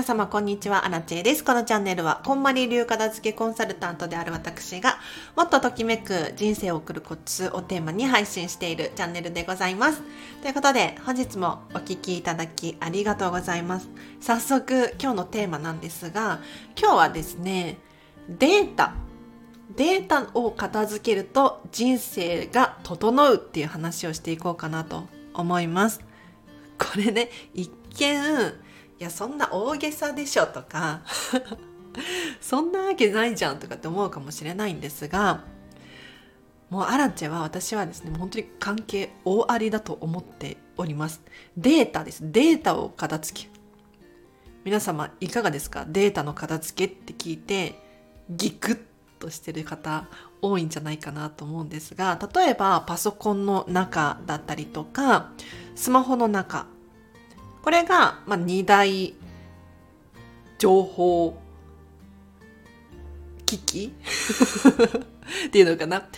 皆様こんにちは、アラチェです。このチャンネルは、こんまり流片付けコンサルタントである私が、もっとときめく人生を送るコツをテーマに配信しているチャンネルでございます。ということで、本日もお聴きいただきありがとうございます。早速、今日のテーマなんですが、今日はですね、データ。データを片付けると人生が整うっていう話をしていこうかなと思います。これね、一見、いやそんな大げさでしょとか そんなわけないじゃんとかって思うかもしれないんですがもうアラチェは私はですね本当に関係大ありだと思っております。データです。データを片付け。皆様いかがですか？データの片付けって聞いてギクッとしてる方多いんじゃないかなと思うんですが例えばパソコンの中だったりとかスマホの中これが、まあ、2大情報機器 っていうのかな。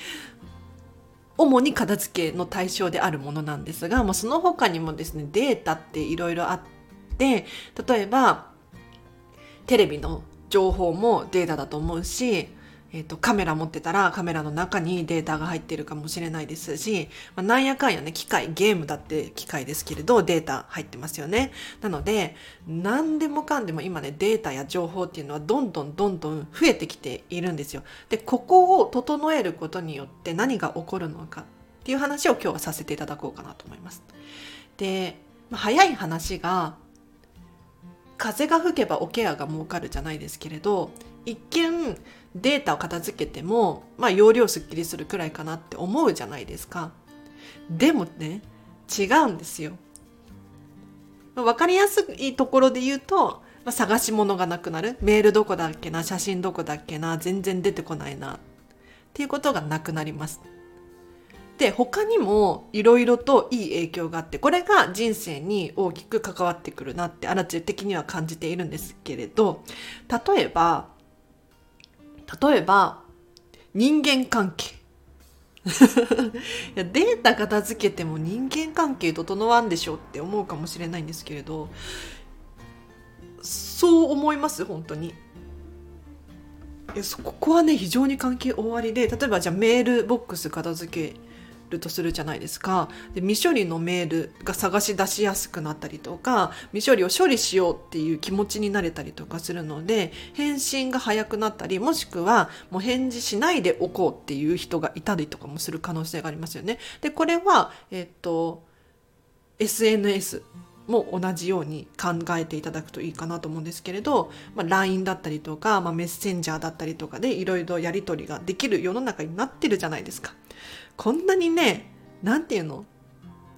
主に片付けの対象であるものなんですが、まあ、その他にもですね、データっていろいろあって、例えば、テレビの情報もデータだと思うし、えっ、と、カメラ持ってたらカメラの中にデータが入ってるかもしれないですし、まあ、なんやかんやね、機械、ゲームだって機械ですけれど、データ入ってますよね。なので、何でもかんでも今ね、データや情報っていうのはどんどんどんどん増えてきているんですよ。で、ここを整えることによって何が起こるのかっていう話を今日はさせていただこうかなと思います。で、まあ、早い話が、風が吹けばおケアが儲かるじゃないですけれど、一見データを片付けても、まあ、容量すっきりするくらいかなって思うじゃないですか。でもね、違うんですよ。わかりやすいところで言うと、まあ、探し物がなくなる。メールどこだっけな、写真どこだっけな、全然出てこないな。っていうことがなくなります。で、他にもいろいろといい影響があって、これが人生に大きく関わってくるなって、あらち的には感じているんですけれど、例えば、例えば、人間関係。いやデータ片付けても人間関係整わんでしょって思うかもしれないんですけれどそう思います本当にいやここはね非常に関係終わりで例えばじゃあメールボックス片付けるとするじゃないですかで未処理のメールが探し出しやすくなったりとか未処理を処理しようっていう気持ちになれたりとかするので返信が早くなったりもしくはもう返事しないでおこうっていう人がいたりとかもする可能性がありますよね。でこれは、えっと SNS も同じように考えていただくといいかなと思うんですけれど、まあ、LINE だったりとか、まあ、メッセンジャーだったりとかでいろいろやり取りができる世の中になってるじゃないですか。こんなにね、なんていうの？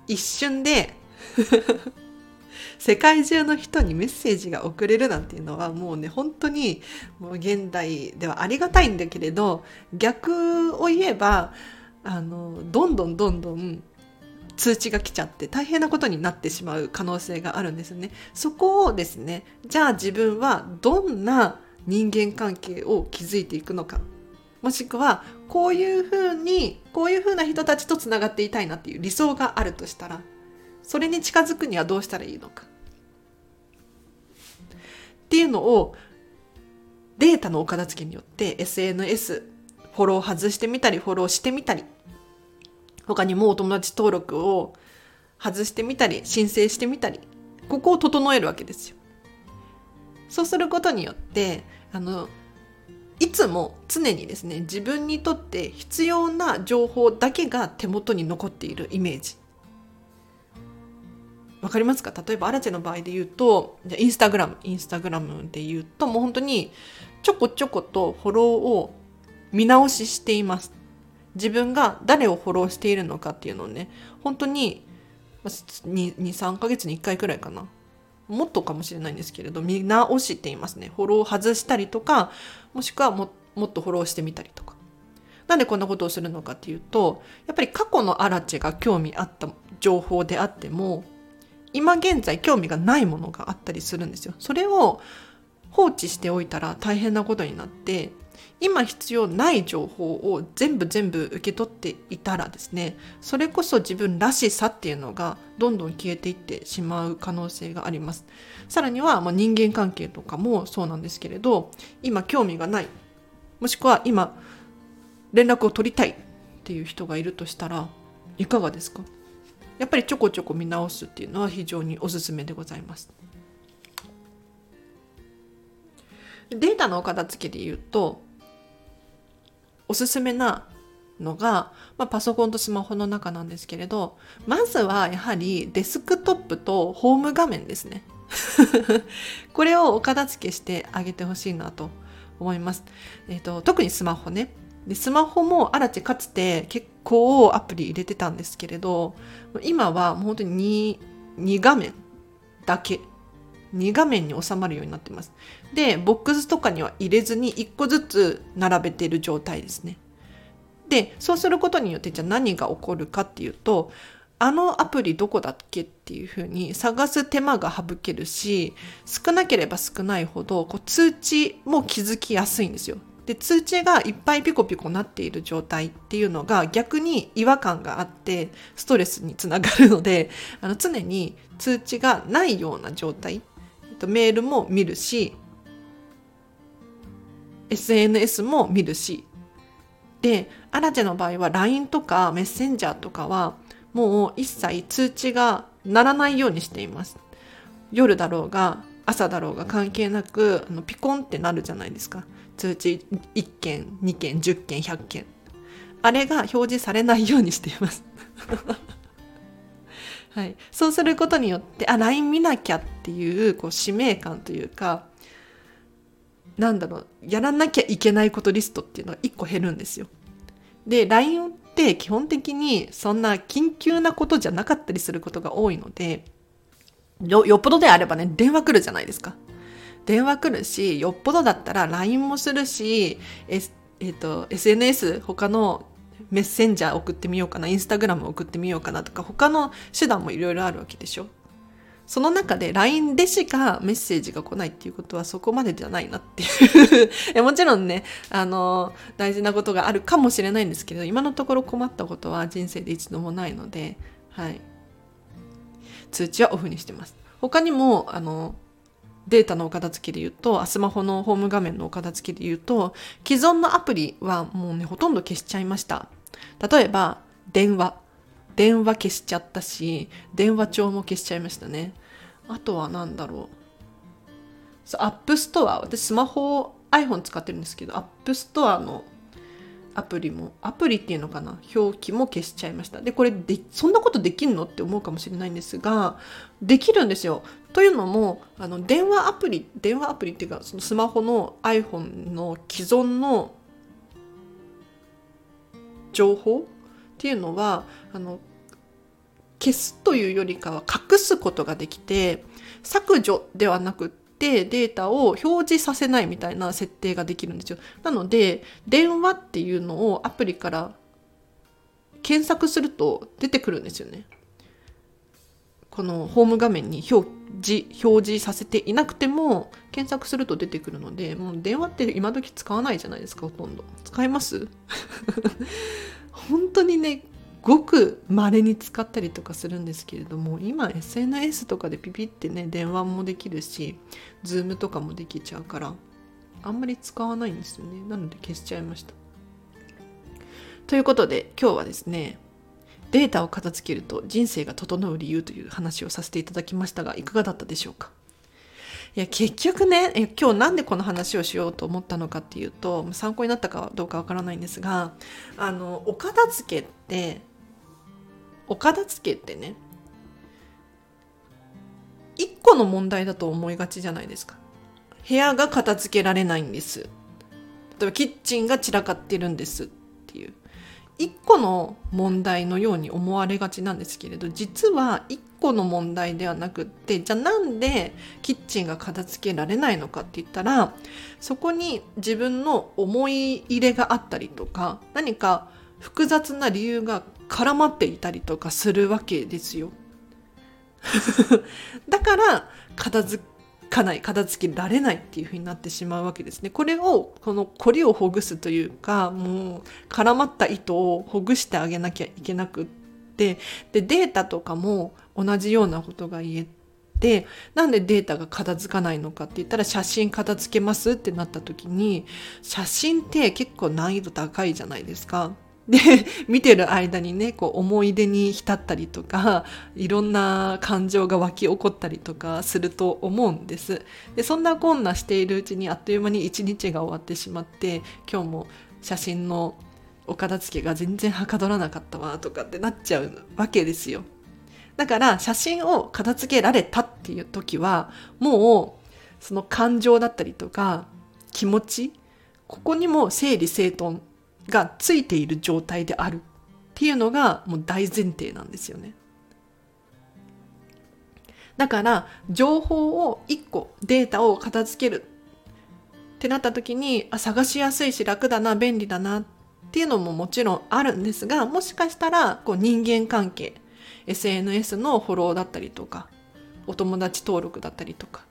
一瞬で 世界中の人にメッセージが送れるなんていうのはもうね本当にもう現代ではありがたいんだけれど逆を言えばあのどんどんどんどん通知が来ちゃって大変なことになってしまう可能性があるんですよね。そこをですねじゃあ自分はどんな人間関係を築いていくのかもしくはこういうふうにこういうふうな人たちとつながっていたいなっていう理想があるとしたらそれに近づくにはどうしたらいいのかっていうのをデータのお片付けによって SNS フォロー外してみたりフォローしてみたり他にもお友達登録を外してみたり申請してみたりここを整えるわけですよ。そうすることによってあのいつも常にですね自分にとって必要な情報だけが手元に残っているイメージ。わかりますか？例えばアラチェの場合で言うとインスタグラムインスタグラムで言うともう本当にちょこちょことフォローを見直ししています。自分が誰をフォローしているのかっていうのをね本当に23ヶ月に1回くらいかな。もっとかもしれないんですけれど見直していますね。フォロー外したりとかもしくはももっとフォローしてみたりとか。なんでこんなことをするのかっていうとやっぱり過去のアラチェが興味あった情報であっても今現在興味がないものがあったりするんですよ。それを放置しておいたら大変なことになって今必要ない情報を全部全部受け取っていたらですねそれこそ自分らしさっていうのがどんどん消えていってしまう可能性があります。さらには、まあ、人間関係とかもそうなんですけれど今興味がないもしくは今連絡を取りたいっていう人がいるとしたらいかがですか？やっぱりちょこちょこ見直すっていうのは非常におすすめでございます。データのお片付けで言うとおすすめなのが、まあ、パソコンとスマホの中なんですけれどまずはやはりデスクトップとホーム画面ですね。これをお片付けしてあげてほしいなと思います、えーと、特にスマホね。でスマホもあらちかつて結構アプリ入れてたんですけれど今はもう本当に 2, 2画面だけ2画面に収まるようになってます。で、ボックスとかには入れずに1個ずつ並べている状態ですね。で、そうすることによってじゃあ何が起こるかっていうと、あのアプリどこだっけっていうふうに探す手間が省けるし、少なければ少ないほどこう通知も気づきやすいんですよ。で通知がいっぱいピコピコなっている状態っていうのが逆に違和感があってストレスにつながるのであの常に通知がないような状態とメールも見るし SNS も見るし。でアラジェの場合は LINE とかメッセンジャーとかはもう一切通知が鳴らないようにしています。夜だろうが朝だろうが関係なくあのピコンってなるじゃないですか。通知1件2件10件100件。あれが表示されないようにしています。はい、そうすることによってあ LINE 見なきゃっていうこう使命感というかなんだろうやらなきゃいけないことリストっていうのが1個減るんですよ。で LINE って基本的にそんな緊急なことじゃなかったりすることが多いのでよよっぽどであればね電話来るじゃないですか。電話来るしよっぽどだったら LINE もするし、S えーと SNS 他のメッセンジャー送ってみようかなインスタグラム送ってみようかなとか他の手段もいろいろあるわけでしょ。その中で LINE でしかメッセージが来ないっていうことはそこまでじゃないなっていう。もちろんねあの大事なことがあるかもしれないんですけど今のところ困ったことは人生で一度もないのではい。通知はオフにしてます。他にもあのデータのお片付けで言うと、スマホのホーム画面のお片付けで言うと、既存のアプリはもうね、ほとんど消しちゃいました。例えば、電話。電話消しちゃったし、電話帳も消しちゃいましたね。あとは何だろう。アップストア、私スマホ、iPhone 使ってるんですけど、アップストアのアプリも、アプリっていうのかな？表記も消しちゃいました。で、これで、そんなことできんのって思うかもしれないんですが、できるんですよ。というのも、あの、電話アプリ、電話アプリっていうか、そのスマホの iPhone の既存の情報っていうのは、あの、消すというよりかは隠すことができて、削除ではなくて、てデータを表示させないみたいな設定ができるんですよ。なので電話っていうのをアプリから検索すると出てくるんですよね。このホーム画面に表示表示させていなくても検索すると出てくるのでもう電話って今時使わないじゃないですかほとんど使います？本当にねごく稀に使ったりとかするんですけれども今 SNS とかでピピってね電話もできるし Zoom とかもできちゃうからあんまり使わないんですよね。なので消しちゃいました。ということで今日はですねデータを片付けると人生が整う理由という話をさせていただきましたがいかがだったでしょうか？いや結局ね今日なんでこの話をしようと思ったのかっていうと参考になったかどうかわからないんですがあのお片付けってお片付けってね一個の問題だと思いがちじゃないですか。部屋が片付けられないんです。例えばキッチンが散らかってるんですっていう。一個の問題のように思われがちなんですけれど実は一個の問題ではなくってじゃあなんでキッチンが片付けられないのかって言ったらそこに自分の思い入れがあったりとか何か複雑な理由が絡まっていたりとかするわけですよ。だから片付かない片付けられないっていうふうになってしまうわけですねこれをこの凝りをほぐすというかもう絡まった糸をほぐしてあげなきゃいけなくってでデータとかも同じようなことが言えてなんでデータが片付かないのかって言ったら写真片付けますってなった時に写真って結構難易度高いじゃないですか。で見てる間にねこう思い出に浸ったりとかいろんな感情が湧き起こったりとかすると思うんです。でそんなこんなしているうちにあっという間に一日が終わってしまって今日も写真のお片付けが全然はかどらなかったわとかってなっちゃうわけですよ。だから写真を片付けられたっていう時はもうその感情だったりとか気持ちここにも整理整頓がついている状態であるっていうのがもう大前提なんですよね。だから情報を1個データを片付けるってなった時にあ探しやすいし楽だな便利だなっていうのももちろんあるんですがもしかしたらこう人間関係 SNS のフォローだったりとかお友達登録だったりとか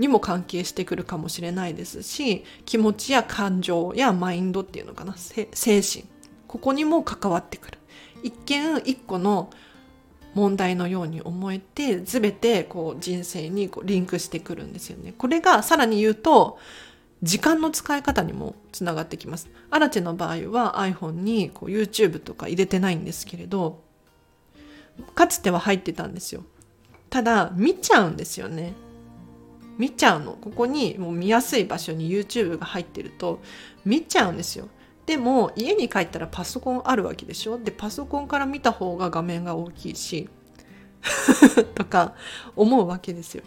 にも関係してくるかもしれないですし気持ちや感情やマインドっていうのかな。精神。ここにも関わってくる。一見一個の問題のように思えて全てこう人生にこうリンクしてくるんですよね。これがさらに言うと時間の使い方にもつながってきます。アラチェの場合は iPhone にこう YouTube とか入れてないんですけれどかつては入ってたんですよ。ただ見ちゃうんですよね。見ちゃうの。ここにもう見やすい場所に YouTube が入ってると見ちゃうんですよ。でも家に帰ったらパソコンあるわけでしょ？でパソコンから見た方が画面が大きいし とか思うわけですよ。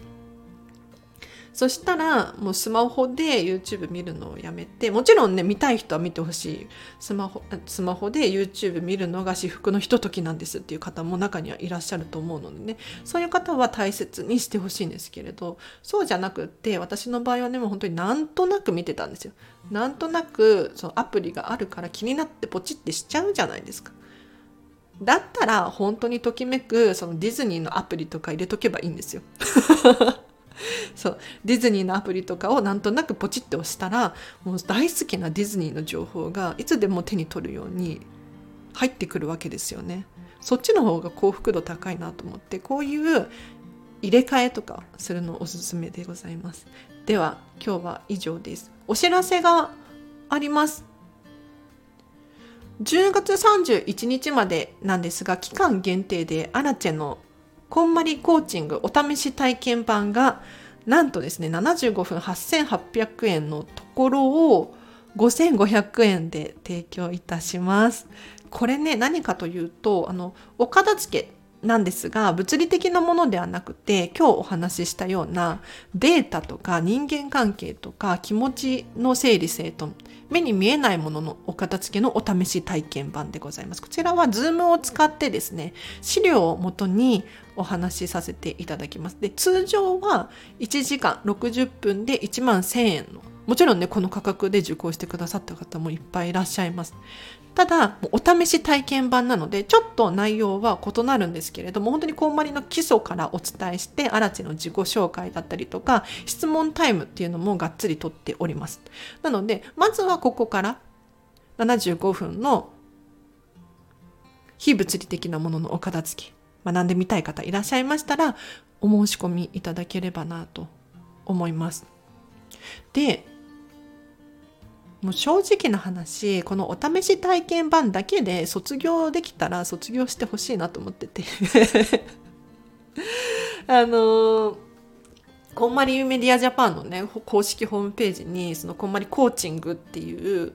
そしたらもうスマホで YouTube 見るのをやめてもちろんね見たい人は見てほしい。スマホスマホで YouTube 見るのが至福のひとときなんですっていう方も中にはいらっしゃると思うのでね。そういう方は大切にしてほしいんですけれどそうじゃなくって私の場合はねもう本当になんとなく見てたんですよ。なんとなくそのアプリがあるから気になってポチってしちゃうじゃないですか。だったら本当にときめくそのディズニーのアプリとか入れとけばいいんですよ。そうディズニーのアプリとかをなんとなくポチって押したらもう大好きなディズニーの情報がいつでも手に取るように入ってくるわけですよね。そっちの方が幸福度高いなと思ってこういう入れ替えとかするのおすすめでございます。では今日は以上です。お知らせがあります。10月31日までなんですが期間限定でアラチェのこんまりコーチングお試し体験版がなんとですね75分8800円のところを5500円で提供いたします。これね何かというとあのお片付けなんですが物理的なものではなくて今日お話ししたようなデータとか人間関係とか気持ちの整理整頓目に見えないもののお片付けのお試し体験版でございます。こちらは Zoom を使ってですね資料をもとにお話しさせていただきます。で通常は1時間60分で1万1000円のもちろんねこの価格で受講してくださった方もいっぱいいらっしゃいます。ただお試し体験版なのでちょっと内容は異なるんですけれども本当にこんまりの基礎からお伝えして荒地の自己紹介だったりとか質問タイムっていうのもがっつりとっております。なのでまずはここから75分の非物理的なもののお片付け学んでみたい方いらっしゃいましたらお申し込みいただければなと思います。でもう正直な話このお試し体験版だけで卒業できたら卒業してほしいなと思ってて。あのこんまりメディアジャパンのね公式ホームページにそのこんまりコーチングっていう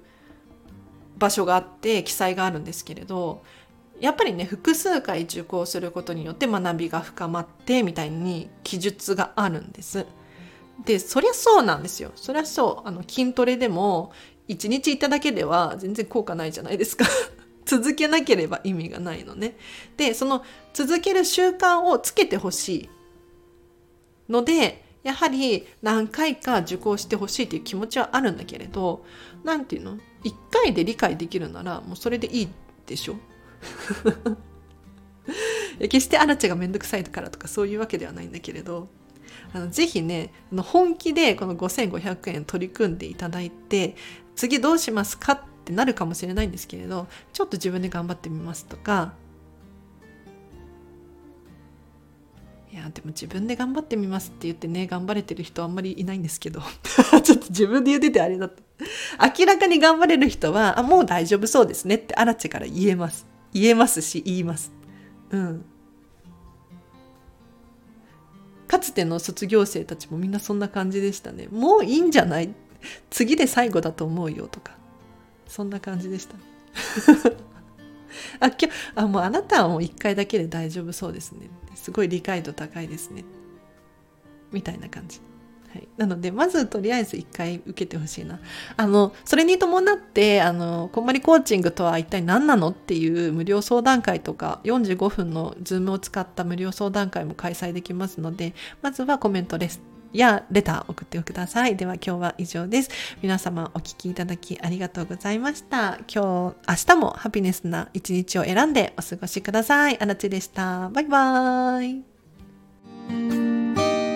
場所があって記載があるんですけれどやっぱりね複数回受講することによって学びが深まってみたいに記述があるんです。でそりゃそうなんですよ。そりゃそう。あの筋トレでも1日いただけでは全然効果ないじゃないですか。続けなければ意味がないのね。でその続ける習慣をつけてほしいのでやはり何回か受講してほしいという気持ちはあるんだけれど何て言うの？1回で理解できるならもうそれでいいでしょ？決してアラチェが面倒くさいからとかそういうわけではないんだけれど。あのぜひね本気でこの5500円取り組んでいただいて次どうしますかってなるかもしれないんですけれどちょっと自分で頑張ってみますとか。いやでも自分で頑張ってみますって言ってね頑張れてる人あんまりいないんですけど。ちょっと自分で言っててあれだった。明らかに頑張れる人はあもう大丈夫そうですねってアラチェから言えます。言えますし言います。うん。かつての卒業生たちもみんなそんな感じでしたね。もういいんじゃない？次で最後だと思うよとか。そんな感じでした。あ今日あもうあなたはもう1回だけで大丈夫そうですね。すごい理解度高いですね。みたいな感じ。はい、なのでまずとりあえず1回受けてほしいなあのそれに伴ってあのこんまりコーチングとは一体何なのっていう無料相談会とか45分の Zoom を使った無料相談会も開催できますのでまずはコメントレスやレター送ってください。では今日は以上です。皆様お聴きいただきありがとうございました。今日、明日もハピネスな一日を選んでお過ごしください。あらちでした。バイバーイ。